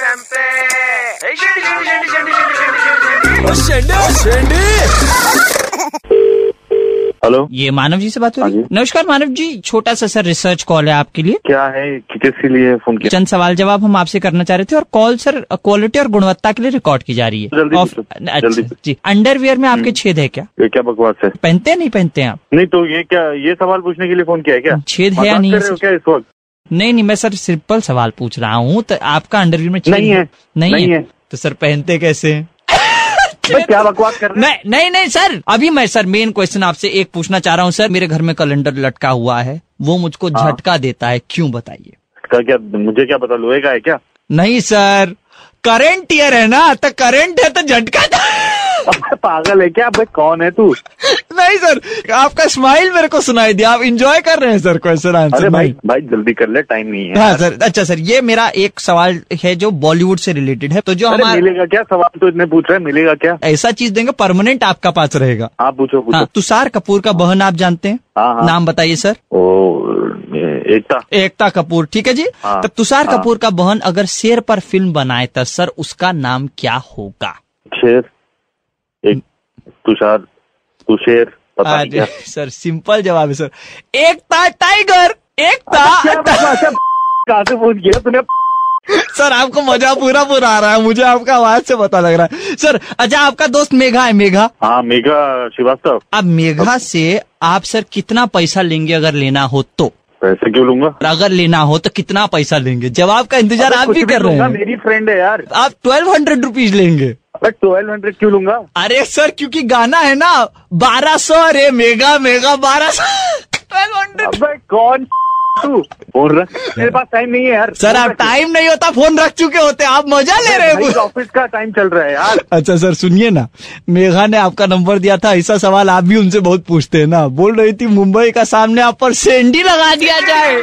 FM पे। हे शेंडी शेंडी शेंडी शेंडी शेंडी शेंडी शेंडी हेलो ये मानव जी से बात हो रही है? हाँ नमस्कार मानव जी छोटा सा सर रिसर्च कॉल है आपके लिए। क्या है? कि- किसके लिए फ़ोन किया? चंद सवाल जवाब हम आपसे करना चाह रहे थे और कॉल सर क्वालिटी और गुणवत्ता के लिए रिकॉर्ड की जा रही है। जल्दी ऑफ- अच्छा जल्दी हम्म। जी। अंडरवियर में आपके छेद है क्या? ये क्या बकवास है? पहनते हैं नहीं पहनते हैं आप? नहीं तो ये क्या ये सवाल पूछने के लिए फ़ोन किया है क्या? छेद है या नहीं कर रहे सर? क्या इस वक्त? नहीं नहीं मैं सर सिंपल सवाल पूछ रहा हूँ तो आपका अंडरवियर में नहीं है, नहीं, नहीं है है। तो सर पहनते कैसे क्या बकवास कर रहे नहीं नहीं नहीं सर अभी मैं सर मेन क्वेश्चन आपसे एक पूछना चाह रहा हूँ सर मेरे घर में कैलेंडर लटका हुआ है वो मुझको हाँ। झटका देता है क्यों बताइए हैं? क्या मुझे क्या पता लोहे का है क्या नहीं सर करंट ईयर है ना तो करंट है तो झटका अबे पागल है क्या? भाई कौन है तू? नहीं सर आपका स्माइल मेरे को सुनाई दिया। आप इंजॉय कर रहे हैं सर क्वेश्चन आंसर अरे भाई भाई जल्दी कर ले टाइम नहीं है। हाँ सर अच्छा सर ये मेरा एक सवाल है जो बॉलीवुड से रिलेटेड है। तो जो हमारा मिलेगा क्या? सवाल तो इतने पूछ रहे हैं मिलेगा क्या? ऐसा चीज़ देंगे परमानेंट आपका पास रहेगा। आप पूछो हाँ पूछो तुषार कपूर का बहन आप जानते हैं? हाँ, हाँ। नाम बताइए सर। ओ एकता। एकता कपूर ठीक है जी? हाँ, तो तुषार हाँ। कपूर का बहन अगर शेर पर फ़िल्म बनाए तो सर उसका नाम क्या होगा? शेर। एक तुषार तुषेर पता नहीं क्या। सर सिंपल जवाब है सर। एक था टाइगर क्या बकवास है? कहाँ से फ़ोन किया तूने? सर आपको मज़ा पूरा पूरा आ रहा है मुझे आपका आवाज़ से पता लग रहा है। सर अच्छा आपका दोस्त मेघा है मेघा। हाँ मेघा श्रीवास्तव। अब मेघा से आप सर कितना पैसा लेंगे अगर लेना हो तो? पैसे क्यों लूँगा? अगर लेना हो तो कितना पैसा लेंगे? जवाब का इंतज़ार आप भी कर रहे हैं। मेरी फ्रेंड है यार। आप ट्वेल्व हंड्रेड रुपीज़ लेंगे। अबे ट्वेल्व हंड्रेड क्यों लूँगा? अरे सर क्योंकि गाना है ना बारह सौ अरे मेगा मेगा बारह सौ ट्वेल्व हंड्रेड कौन फ़ोन रख मेरे पास टाइम नहीं है यार। सर आप टाइम नहीं होता फ़ोन रख चुके होते आप मज़ा ले रहे हो ऑफ़िस का टाइम चल रहा है यार। अच्छा सर सुनिए ना मेघा ने आपका नंबर दिया था ऐसा सवाल आप भी उनसे बहुत पूछते हैं ना। बोल रही थी मुंबई का सामने आप पर सेंडी लगा दिया जाए।